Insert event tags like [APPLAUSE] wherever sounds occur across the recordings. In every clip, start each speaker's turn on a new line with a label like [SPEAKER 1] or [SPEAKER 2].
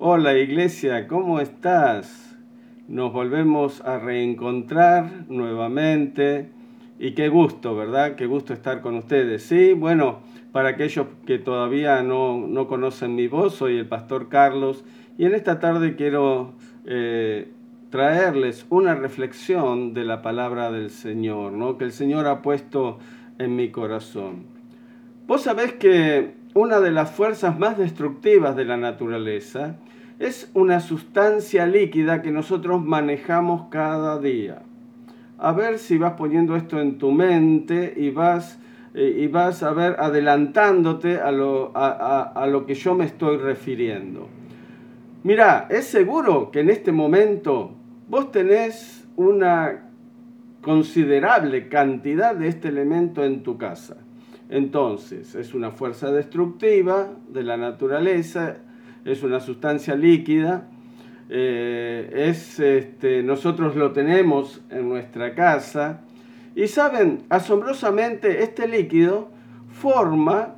[SPEAKER 1] Hola iglesia, ¿cómo estás? Nos volvemos a reencontrar nuevamente y qué gusto, ¿verdad? Qué gusto estar con ustedes. Sí, bueno, para aquellos que todavía no, conocen mi voz, soy el pastor Carlos y en esta tarde quiero eh, traerles una reflexión de la palabra del Señor, ¿no? Que el Señor ha puesto en mi corazón. Vos sabés que una de las fuerzas más destructivas de la naturaleza es una sustancia líquida que nosotros manejamos cada día. A ver si vas poniendo esto en tu mente y vas, eh, y vas a ver adelantándote a lo, a lo que yo me estoy refiriendo. Mira, es seguro que en este momento vos tenés una considerable cantidad de este elemento en tu casa. Entonces, es una fuerza destructiva de la naturaleza, es una sustancia líquida, eh, es, este, nosotros lo tenemos en nuestra casa y saben, asombrosamente este líquido forma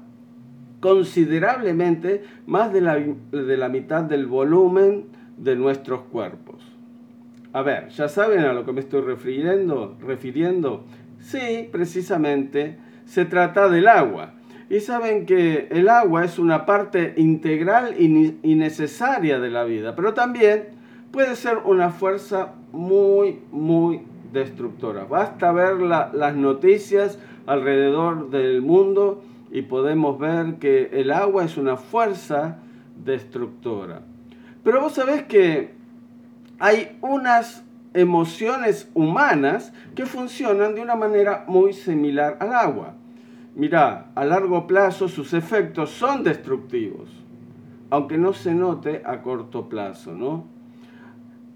[SPEAKER 1] considerablemente más de la, de la mitad del volumen de nuestros cuerpos. A ver, ¿ya saben a lo que me estoy refiriendo? refiriendo? Sí, precisamente se trata del agua. Y saben que el agua es una parte integral y necesaria de la vida, pero también puede ser una fuerza muy, muy destructora. Basta ver las noticias alrededor del mundo y podemos ver que el agua es una fuerza destructora. Pero vos sabés que hay unas emociones humanas que funcionan de una manera muy similar al agua. Mirá, a largo plazo sus efectos son destructivos, aunque no se note a corto plazo, ¿no?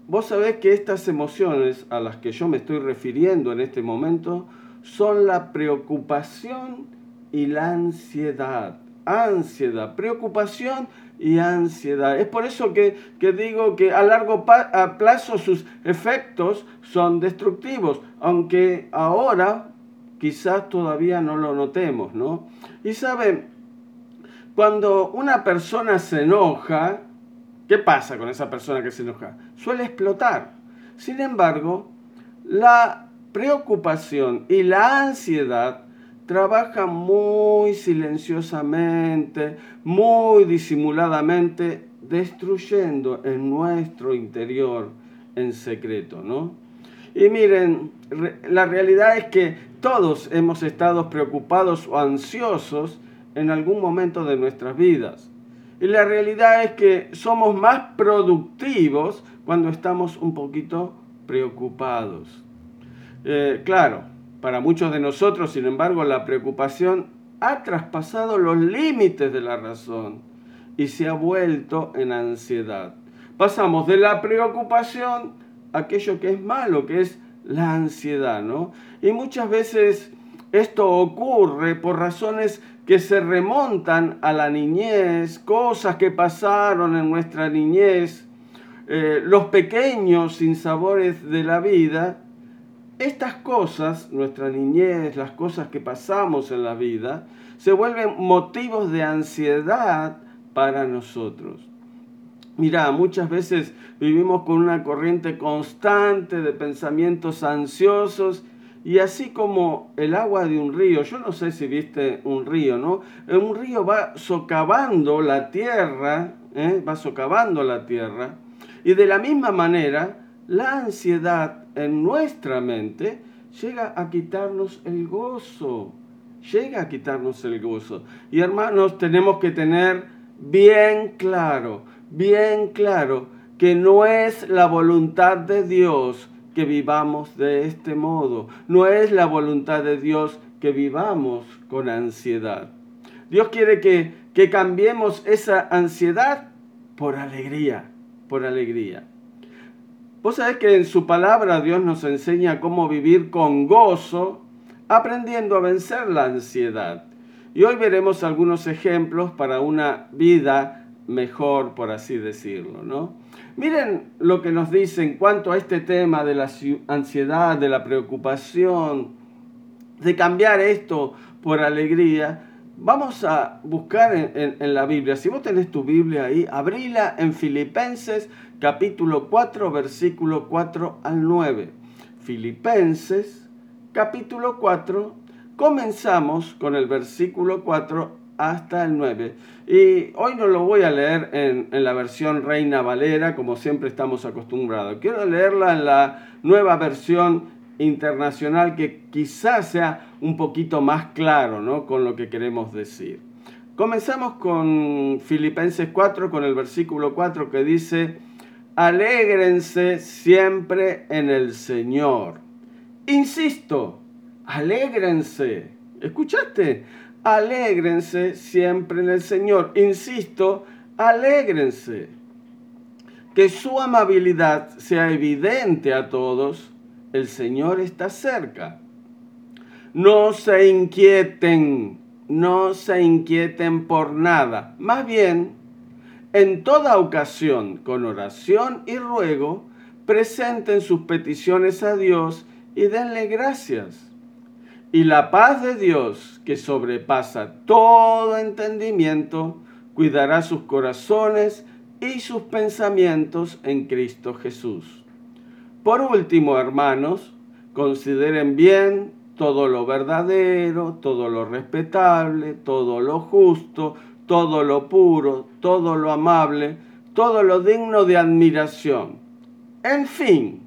[SPEAKER 1] Vos sabés que estas emociones a las que yo me estoy refiriendo en este momento son la preocupación y la ansiedad. Ansiedad, preocupación y ansiedad. Es por eso que, digo que a largo plazo sus efectos son destructivos, aunque ahora quizás todavía no lo notemos, ¿no? Y saben, cuando una persona se enoja, ¿qué pasa con esa persona que se enoja? Suele explotar. Sin embargo, la preocupación y la ansiedad trabaja muy silenciosamente, muy disimuladamente, destruyendo en nuestro interior en secreto, ¿no? Y miren, la realidad es que todos hemos estado preocupados o ansiosos en algún momento de nuestras vidas. Y la realidad es que somos más productivos cuando estamos un poquito preocupados. Eh, claro, para muchos de nosotros, sin embargo, la preocupación ha traspasado los límites de la razón y se ha vuelto en ansiedad. Pasamos de la preocupación a aquello que es malo, que es la ansiedad, ¿no? Y muchas veces esto ocurre por razones que se remontan a la niñez, cosas que pasaron en nuestra niñez, eh, los pequeños sinsabores de la vida estas cosas, nuestra niñez, las cosas que pasamos en la vida, se vuelven motivos de ansiedad para nosotros. Mira, muchas veces vivimos con una corriente constante de pensamientos ansiosos y así como el agua de un río, yo no sé si viste un río, ¿no? Un río va socavando la tierra, ¿eh? va socavando la tierra y de la misma manera la ansiedad en nuestra mente llega a quitarnos el gozo, llega a quitarnos el gozo. Y hermanos, tenemos que tener bien claro, bien claro, que no es la voluntad de Dios que vivamos de este modo, no es la voluntad de Dios que vivamos con ansiedad. Dios quiere que, que cambiemos esa ansiedad por alegría, por alegría. Vos sabés que en su palabra Dios nos enseña cómo vivir con gozo, aprendiendo a vencer la ansiedad. Y hoy veremos algunos ejemplos para una vida mejor, por así decirlo, ¿no? Miren lo que nos dice en cuanto a este tema de la ansiedad, de la preocupación, de cambiar esto por alegría. Vamos a buscar en, la Biblia. Si vos tenés tu Biblia ahí, abrila en Filipenses capítulo 4, versículo 4 al 9. Filipenses capítulo 4, comenzamos con el versículo 4 hasta el 9. Y hoy no lo voy a leer en, en, la versión Reina Valera, como siempre estamos acostumbrados. Quiero leerla en la nueva versión internacional que quizás sea un poquito más claro ¿no? con lo que queremos decir. Comenzamos con Filipenses 4, con el versículo 4 que dice, alégrense siempre en el Señor. Insisto, alégrense. ¿Escuchaste? Alégrense siempre en el Señor. Insisto, alégrense. Que su amabilidad sea evidente a todos el Señor está cerca. No se inquieten, no se inquieten por nada. Más bien, en toda ocasión, con oración y ruego, presenten sus peticiones a Dios y denle gracias. Y la paz de Dios, que sobrepasa todo entendimiento, cuidará sus corazones y sus pensamientos en Cristo Jesús. Por último, hermanos, consideren bien todo lo verdadero, todo lo respetable, todo lo justo, todo lo puro, todo lo amable, todo lo digno de admiración. En fin,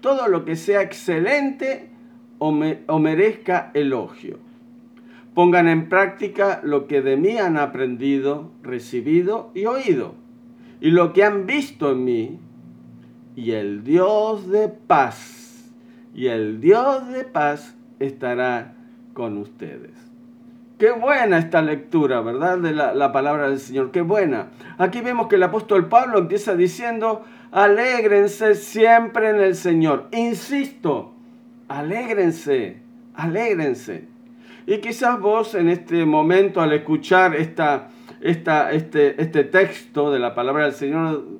[SPEAKER 1] todo lo que sea excelente o, merezca elogio. Pongan en práctica lo que de mí han aprendido, recibido y oído, y lo que han visto en mí y el Dios de paz, y el Dios de paz estará con ustedes. Qué buena esta lectura, ¿verdad? De la, la, palabra del Señor, qué buena. Aquí vemos que el apóstol Pablo empieza diciendo, alégrense siempre en el Señor. Insisto, alégrense, alégrense. Y quizás vos en este momento al escuchar esta, esta, este, este texto de la palabra del Señor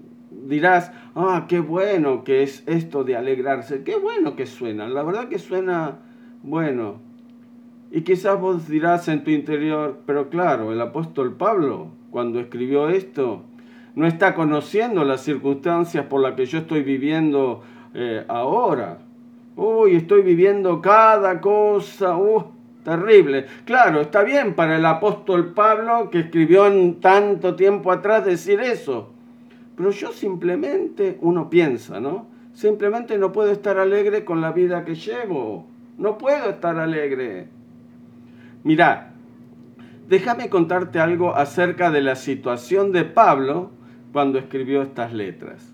[SPEAKER 1] dirás, ah, qué bueno que es esto de alegrarse, qué bueno que suena, la verdad que suena bueno. Y quizás vos dirás en tu interior, pero claro, el apóstol Pablo, cuando escribió esto, no está conociendo las circunstancias por las que yo estoy viviendo eh, ahora. Uy, estoy viviendo cada cosa, uh, terrible. Claro, está bien para el apóstol Pablo que escribió en tanto tiempo atrás decir eso. Pero yo simplemente, uno piensa, ¿no? Simplemente no puedo estar alegre con la vida que llevo. No puedo estar alegre. Mirá, déjame contarte algo acerca de la situación de Pablo cuando escribió estas letras.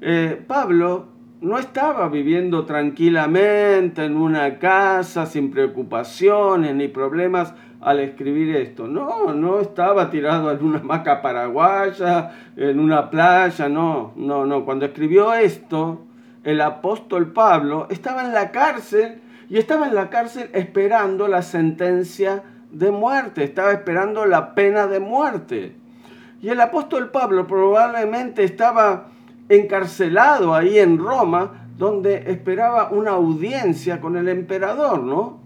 [SPEAKER 1] Eh, Pablo no estaba viviendo tranquilamente en una casa sin preocupaciones ni problemas al escribir esto. No, no estaba tirado en una maca paraguaya, en una playa, no, no, no. Cuando escribió esto, el apóstol Pablo estaba en la cárcel y estaba en la cárcel esperando la sentencia de muerte, estaba esperando la pena de muerte. Y el apóstol Pablo probablemente estaba encarcelado ahí en Roma, donde esperaba una audiencia con el emperador, ¿no?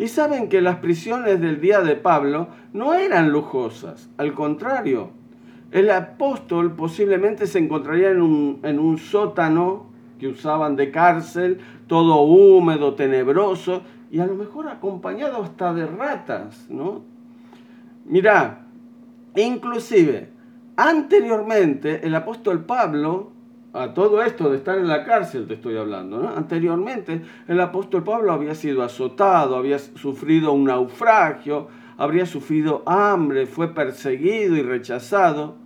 [SPEAKER 1] Y saben que las prisiones del día de Pablo no eran lujosas, al contrario, el apóstol posiblemente se encontraría en un, en un sótano que usaban de cárcel, todo húmedo, tenebroso, y a lo mejor acompañado hasta de ratas, ¿no? Mirá, inclusive, anteriormente el apóstol Pablo a todo esto de estar en la cárcel te estoy hablando. Anteriormente el apóstol Pablo había sido azotado, había sufrido un naufragio, habría sufrido hambre, fue perseguido y rechazado.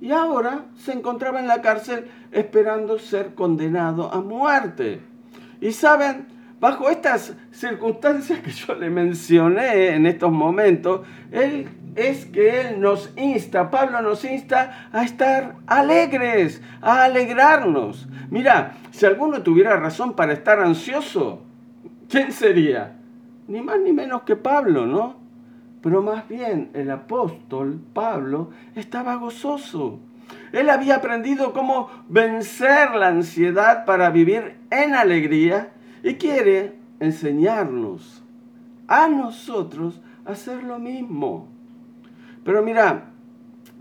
[SPEAKER 1] Y ahora se encontraba en la cárcel esperando ser condenado a muerte. Y saben, bajo estas circunstancias que yo le mencioné en estos momentos, él es que Él nos insta, Pablo nos insta a estar alegres, a alegrarnos. Mira, si alguno tuviera razón para estar ansioso, ¿quién sería? Ni más ni menos que Pablo, ¿no? Pero más bien el apóstol Pablo estaba gozoso. Él había aprendido cómo vencer la ansiedad para vivir en alegría y quiere enseñarnos a nosotros a hacer lo mismo. Pero mira,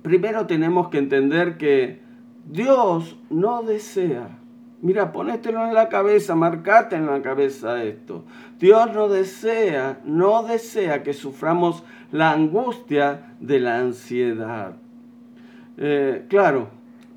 [SPEAKER 1] primero tenemos que entender que Dios no desea. Mira, ponételo en la cabeza, marcate en la cabeza esto. Dios no desea, no desea que suframos la angustia de la ansiedad. Eh, claro,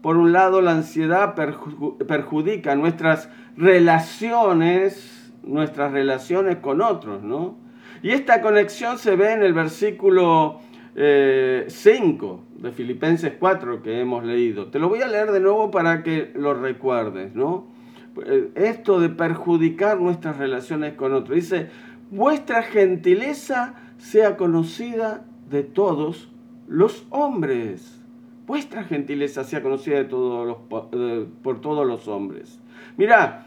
[SPEAKER 1] por un lado la ansiedad perjudica nuestras relaciones, nuestras relaciones con otros, ¿no? Y esta conexión se ve en el versículo 5 eh, de Filipenses 4 que hemos leído. Te lo voy a leer de nuevo para que lo recuerdes, ¿no? Eh, esto de perjudicar nuestras relaciones con otros. Dice, vuestra gentileza sea conocida de todos los hombres. Vuestra gentileza sea conocida de todos los, por todos los hombres. Mira,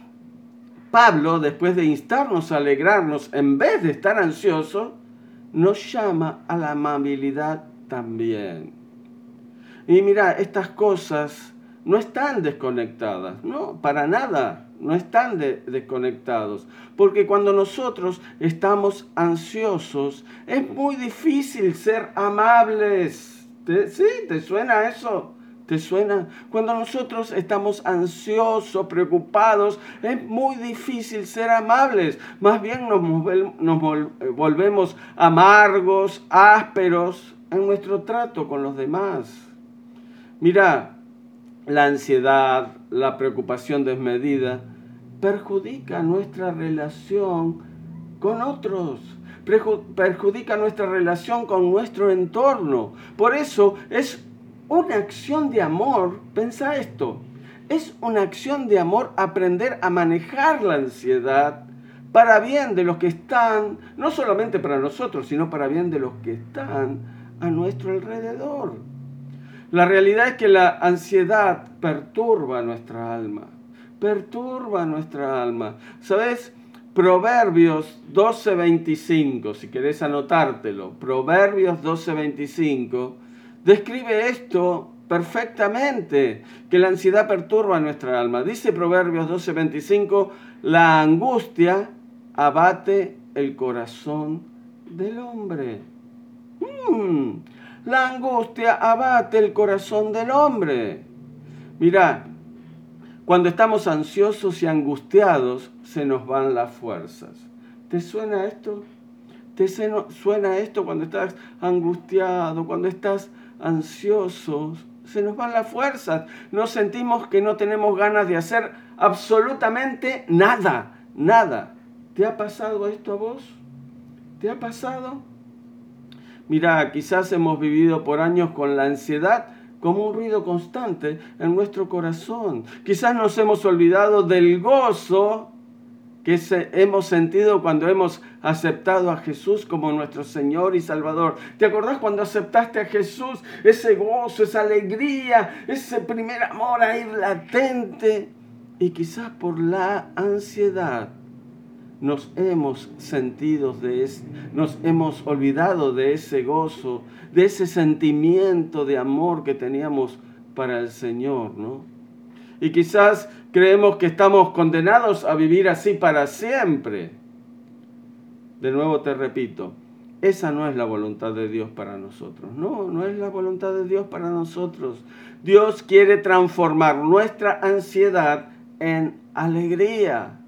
[SPEAKER 1] Pablo, después de instarnos a alegrarnos en vez de estar ansioso, nos llama a la amabilidad también. Y mira, estas cosas no están desconectadas, no, para nada, no están desconectados. Porque cuando nosotros estamos ansiosos, es muy difícil ser amables. ¿Sí? ¿Te suena eso? ¿Te suena? Cuando nosotros estamos ansiosos, preocupados, es muy difícil ser amables. Más bien nos, nos volvemos amargos, ásperos en nuestro trato con los demás. Mira, la ansiedad, la preocupación desmedida, perjudica nuestra relación con otros, perjudica nuestra relación con nuestro entorno. Por eso es una acción de amor, pensa esto, es una acción de amor aprender a manejar la ansiedad para bien de los que están, no solamente para nosotros, sino para bien de los que están a nuestro alrededor. La realidad es que la ansiedad perturba nuestra alma, perturba nuestra alma. ¿Sabes? Proverbios 12:25, si querés anotártelo, Proverbios 12:25, describe esto perfectamente, que la ansiedad perturba nuestra alma. Dice Proverbios 12:25, la angustia abate el corazón del hombre. Mm, la angustia abate el corazón del hombre. Mira, cuando estamos ansiosos y angustiados, se nos van las fuerzas. ¿Te suena esto? ¿Te suena esto cuando estás angustiado, cuando estás ansioso? Se nos van las fuerzas. Nos sentimos que no tenemos ganas de hacer absolutamente nada, nada. ¿Te ha pasado esto a vos? ¿Te ha pasado? Mira, quizás hemos vivido por años con la ansiedad como un ruido constante en nuestro corazón. Quizás nos hemos olvidado del gozo que hemos sentido cuando hemos aceptado a Jesús como nuestro Señor y Salvador. ¿Te acordás cuando aceptaste a Jesús? Ese gozo, esa alegría, ese primer amor ahí latente. Y quizás por la ansiedad nos hemos sentido de nos hemos olvidado de ese gozo, de ese sentimiento de amor que teníamos para el Señor, ¿no? Y quizás creemos que estamos condenados a vivir así para siempre. De nuevo te repito, esa no es la voluntad de Dios para nosotros. No, no es la voluntad de Dios para nosotros. Dios quiere transformar nuestra ansiedad en alegría.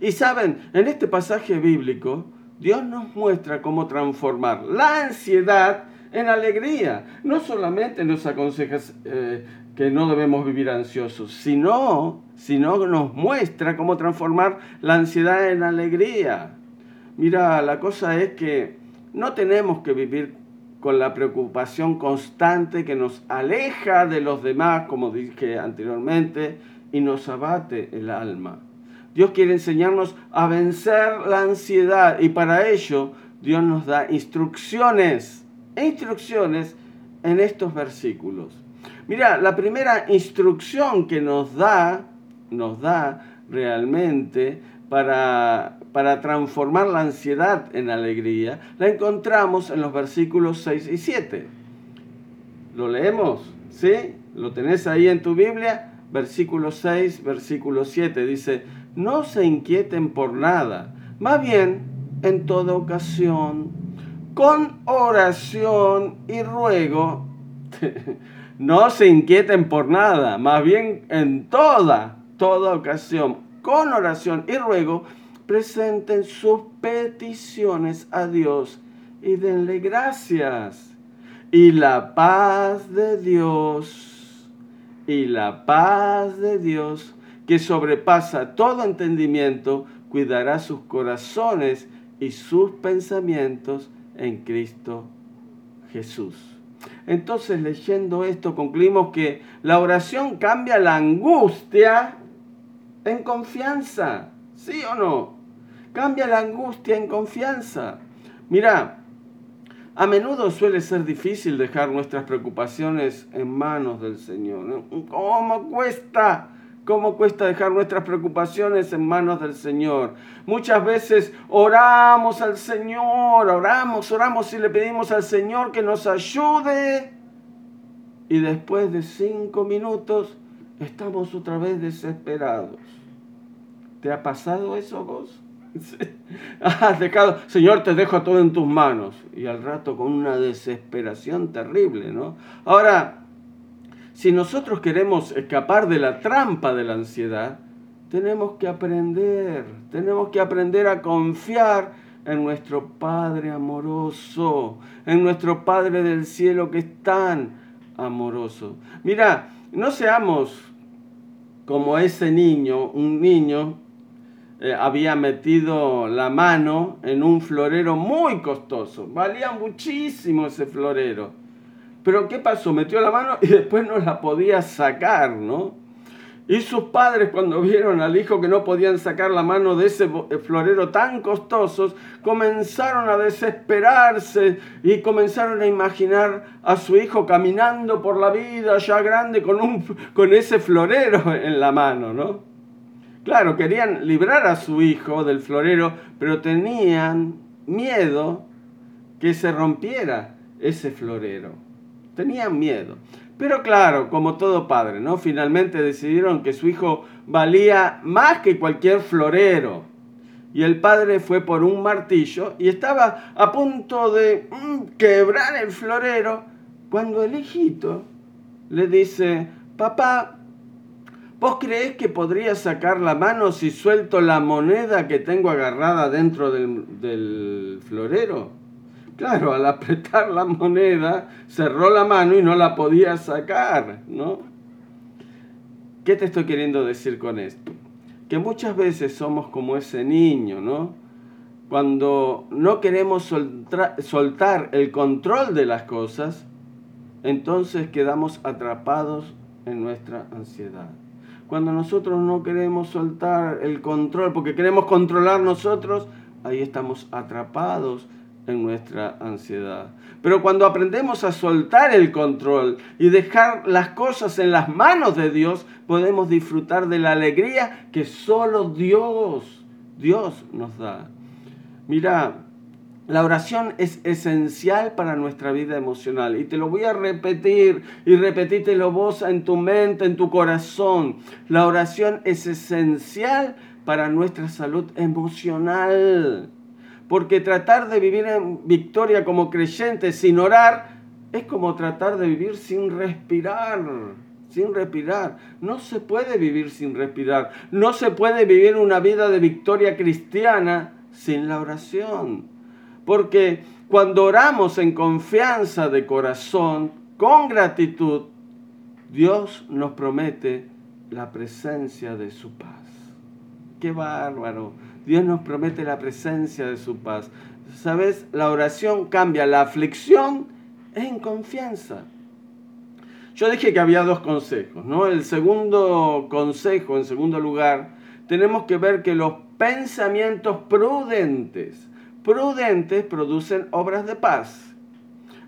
[SPEAKER 1] Y saben, en este pasaje bíblico, Dios nos muestra cómo transformar la ansiedad en alegría. No solamente nos aconseja eh, que no debemos vivir ansiosos, sino, sino nos muestra cómo transformar la ansiedad en alegría. Mira, la cosa es que no tenemos que vivir con la preocupación constante que nos aleja de los demás, como dije anteriormente, y nos abate el alma. Dios quiere enseñarnos a vencer la ansiedad y para ello Dios nos da instrucciones, instrucciones en estos versículos. Mira, la primera instrucción que nos da, nos da realmente para, para transformar la ansiedad en alegría, la encontramos en los versículos 6 y 7. ¿Lo leemos? ¿Sí? ¿Lo tenés ahí en tu Biblia? Versículo 6, versículo 7 dice, no se inquieten por nada, más bien en toda ocasión, con oración y ruego. [LAUGHS] No se inquieten por nada, más bien en toda, toda ocasión, con oración y ruego, presenten sus peticiones a Dios y denle gracias. Y la paz de Dios, y la paz de Dios, que sobrepasa todo entendimiento, cuidará sus corazones y sus pensamientos en Cristo Jesús. Entonces leyendo esto concluimos que la oración cambia la angustia en confianza. ¿Sí o no? Cambia la angustia en confianza. Mira, a menudo suele ser difícil dejar nuestras preocupaciones en manos del Señor. ¿Cómo cuesta? ¿Cómo cuesta dejar nuestras preocupaciones en manos del Señor? Muchas veces oramos al Señor, oramos, oramos y le pedimos al Señor que nos ayude. Y después de cinco minutos estamos otra vez desesperados. ¿Te ha pasado eso vos? [LAUGHS] Has dejado, Señor, te dejo todo en tus manos. Y al rato con una desesperación terrible, ¿no? Ahora, si nosotros queremos escapar de la trampa de la ansiedad, tenemos que aprender, tenemos que aprender a confiar en nuestro Padre amoroso, en nuestro Padre del cielo que es tan amoroso. Mira, no seamos como ese niño, un niño eh, había metido la mano en un florero muy costoso, valía muchísimo ese florero pero ¿qué pasó? Metió la mano y [LAUGHS] después no la podía sacar, ¿no? Y sus padres cuando vieron al hijo que no podían sacar la mano de ese eh, florero tan costosos, comenzaron a desesperarse y comenzaron a imaginar a su hijo caminando por la vida ya grande con, un, con ese florero [LAUGHS] en la mano, ¿no? Claro, querían librar a su hijo del florero, pero tenían miedo que se rompiera ese florero. Tenían miedo. Pero claro, como todo padre, ¿no? Finalmente decidieron que su hijo valía más que cualquier florero. Y el padre fue por un martillo y estaba a punto de mm, quebrar el florero cuando el hijito le dice, papá, ¿vos crees que podría sacar la mano si suelto la moneda que tengo agarrada dentro del florero? Claro, al apretar la moneda, cerró la mano y no la podía sacar, ¿no? ¿Qué te estoy queriendo decir con esto? Que muchas veces somos como ese niño, ¿no? Cuando no queremos soltar el control de las cosas, entonces quedamos atrapados en nuestra ansiedad. Cuando nosotros no queremos soltar el control, porque queremos controlar nosotros, ahí estamos atrapados en nuestra ansiedad. Pero cuando aprendemos a soltar el control y dejar las cosas en las manos de Dios, podemos disfrutar de la alegría que solo Dios, Dios nos da. Mira, la oración es esencial para nuestra vida emocional y te lo voy a repetir y repetítelo vos en tu mente, en tu corazón. La oración es esencial para nuestra salud emocional porque tratar de vivir en victoria como creyente sin orar es como tratar de vivir sin respirar, sin respirar. No se puede vivir sin respirar. No se puede vivir una vida de victoria cristiana sin la oración. Porque cuando oramos en confianza de corazón, con gratitud, Dios nos promete la presencia de su paz. Qué bárbaro. Dios nos promete la presencia de su paz. ¿Sabes? La oración cambia la aflicción en confianza. Yo dije que había dos consejos, ¿no? El segundo consejo, en segundo lugar, tenemos que ver que los pensamientos prudentes, prudentes producen obras de paz.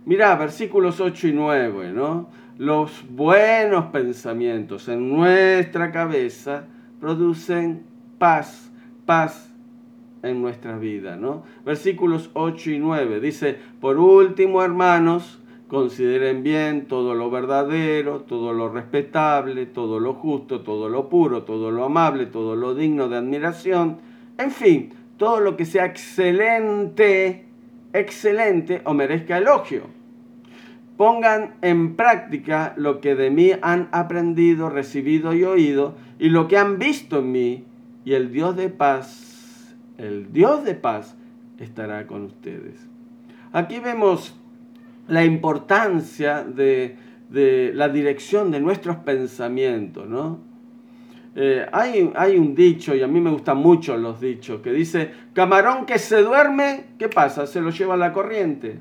[SPEAKER 1] Mirá, versículos 8 y 9, ¿no? Los buenos pensamientos en nuestra cabeza producen paz paz en nuestra vida, ¿no? Versículos 8 y 9 dice, por último, hermanos, consideren bien todo lo verdadero, todo lo respetable, todo lo justo, todo lo puro, todo lo amable, todo lo digno de admiración, en fin, todo lo que sea excelente excelente o merezca elogio. Pongan en práctica lo que de mí han aprendido, recibido y oído, y lo que han visto en mí, y el Dios de paz, el Dios de paz estará con ustedes. Aquí vemos la importancia de, la dirección de nuestros pensamientos, ¿no? Eh, hay, hay, un dicho, y a mí me gustan mucho los dichos, que dice, camarón que se duerme, ¿qué pasa? Se lo lleva la corriente.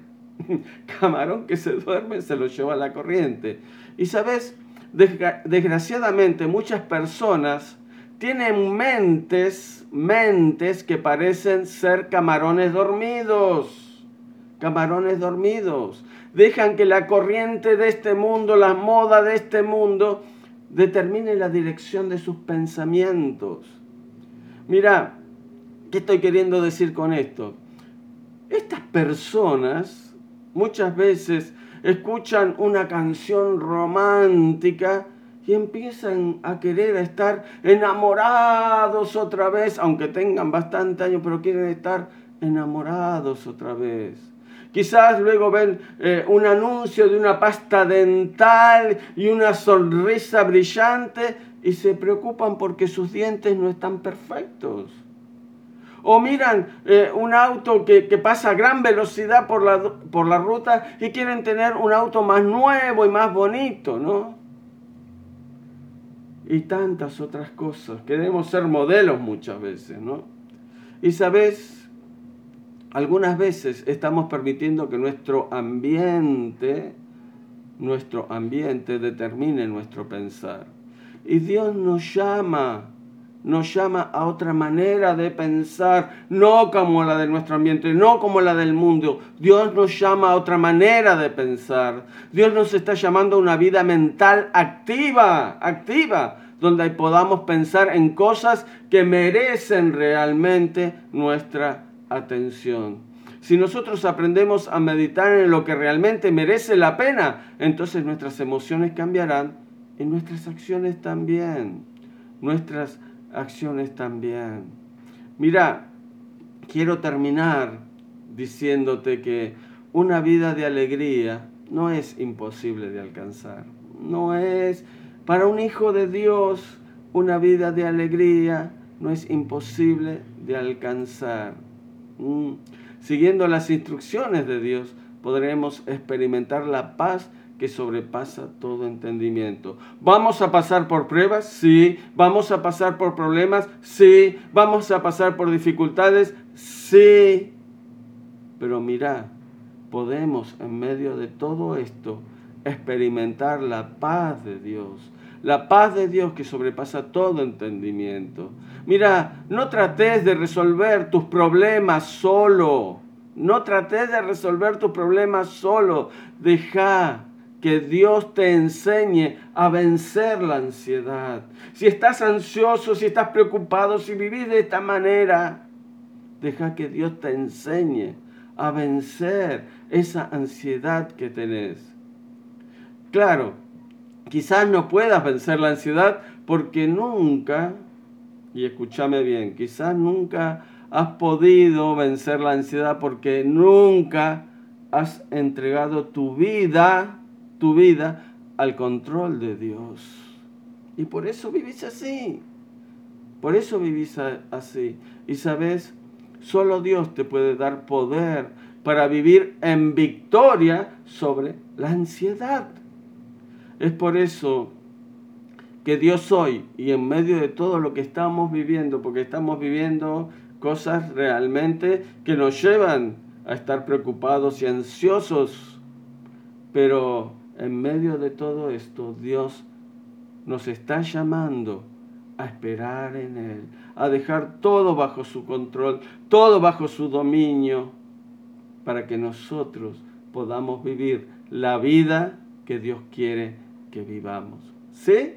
[SPEAKER 1] [LAUGHS] camarón que se duerme, se lo lleva la corriente. Y sabes, desgraciadamente muchas personas tienen mentes, mentes que parecen ser camarones dormidos. Camarones dormidos. Dejan que la corriente de este mundo, la moda de este mundo, determine la dirección de sus pensamientos. Mira, ¿qué estoy queriendo decir con esto? Estas personas muchas veces escuchan una canción romántica y empiezan a querer estar enamorados otra vez, aunque tengan bastante años, pero quieren estar enamorados otra vez. Quizás luego ven eh, un anuncio de una pasta dental y una sonrisa brillante y se preocupan porque sus dientes no están perfectos. O miran eh, un auto que, pasa a gran velocidad por la, por la ruta y quieren tener un auto más nuevo y más bonito, ¿no? Y tantas otras cosas. Queremos ser modelos muchas veces, ¿no? Y sabes, algunas veces estamos permitiendo que nuestro ambiente, nuestro ambiente determine nuestro pensar. Y Dios nos llama, nos llama a otra manera de pensar, no como la de nuestro ambiente, no como la del mundo. Dios nos llama a otra manera de pensar. Dios nos está llamando a una vida mental activa, activa, donde podamos pensar en cosas que merecen realmente nuestra atención. Si nosotros aprendemos a meditar en lo que realmente merece la pena, entonces nuestras emociones cambiarán y nuestras acciones también. Nuestras acciones también. Mira, quiero terminar diciéndote que una vida de alegría no es imposible de alcanzar. No es para un hijo de Dios, una vida de alegría no es imposible de alcanzar. Mm. Siguiendo las instrucciones de Dios, podremos experimentar la paz que sobrepasa todo entendimiento. ¿Vamos a pasar por pruebas? Sí. ¿Vamos a pasar por problemas? Sí. ¿Vamos a pasar por dificultades? Sí. Pero mira, podemos en medio de todo esto experimentar la paz de Dios, la paz de Dios que sobrepasa todo entendimiento. Mira, no trates de resolver tus problemas solo. No trates de resolver tus problemas solo. Deja que Dios te enseñe a vencer la ansiedad. Si estás ansioso, si estás preocupado, si vivís de esta manera, deja que Dios te enseñe a vencer esa ansiedad que tenés. Claro, quizás no puedas vencer la ansiedad porque nunca, y escúchame bien, quizás nunca has podido vencer la ansiedad porque nunca has entregado tu vida, tu vida al control de Dios. Y por eso vivís así. Por eso vivís así. Y sabes, solo Dios te puede dar poder para vivir en victoria sobre la ansiedad. Es por eso que Dios hoy y en medio de todo lo que estamos viviendo, porque estamos viviendo cosas realmente que nos llevan a estar preocupados y ansiosos, pero en medio de todo esto Dios nos está llamando a esperar en Él, a dejar todo bajo su control, todo bajo su dominio, para que nosotros podamos vivir la vida que Dios quiere que vivamos. ¿Sí?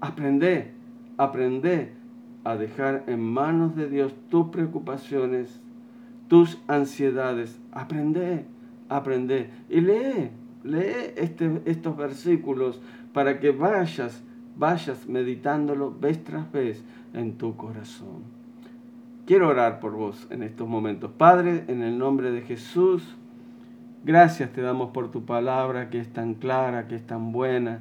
[SPEAKER 1] Aprende, aprende a dejar en manos de Dios tus preocupaciones, tus ansiedades. Aprende, aprende. Y lee, lee este, estos versículos para que vayas, vayas meditándolo vez tras vez en tu corazón. quiero orar por vos en estos momentos. Padre, en el nombre de Jesús, gracias te damos por tu palabra que es tan clara, que es tan buena.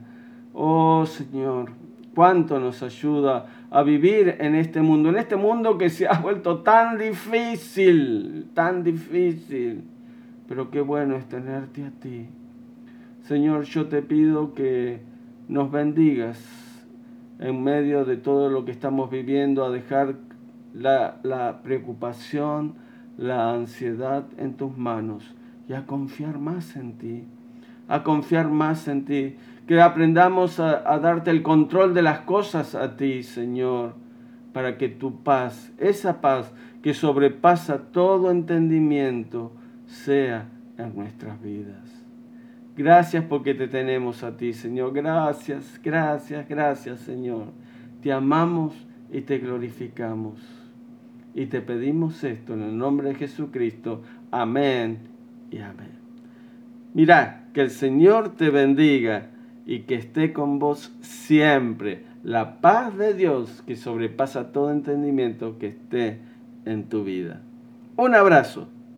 [SPEAKER 1] Oh Señor, cuánto nos ayuda a vivir en este mundo, en este mundo que se ha vuelto tan difícil, tan difícil. Pero qué bueno es tenerte a ti. Señor, yo te pido que nos bendigas en medio de todo lo que estamos viviendo, a dejar la, preocupación, la ansiedad en tus manos y a confiar más en ti, a confiar más en ti que aprendamos a, darte el control de las cosas a ti, Señor, para que tu paz, esa paz que sobrepasa todo entendimiento, sea en nuestras vidas. Gracias porque te tenemos a ti, Señor. Gracias, gracias, gracias, Señor. Te amamos y te glorificamos. Y te pedimos esto en el nombre de Jesucristo. Amén y amén. Mira, que el Señor te bendiga y que esté con vos siempre la paz de Dios que sobrepasa todo entendimiento que esté en tu vida. Un abrazo.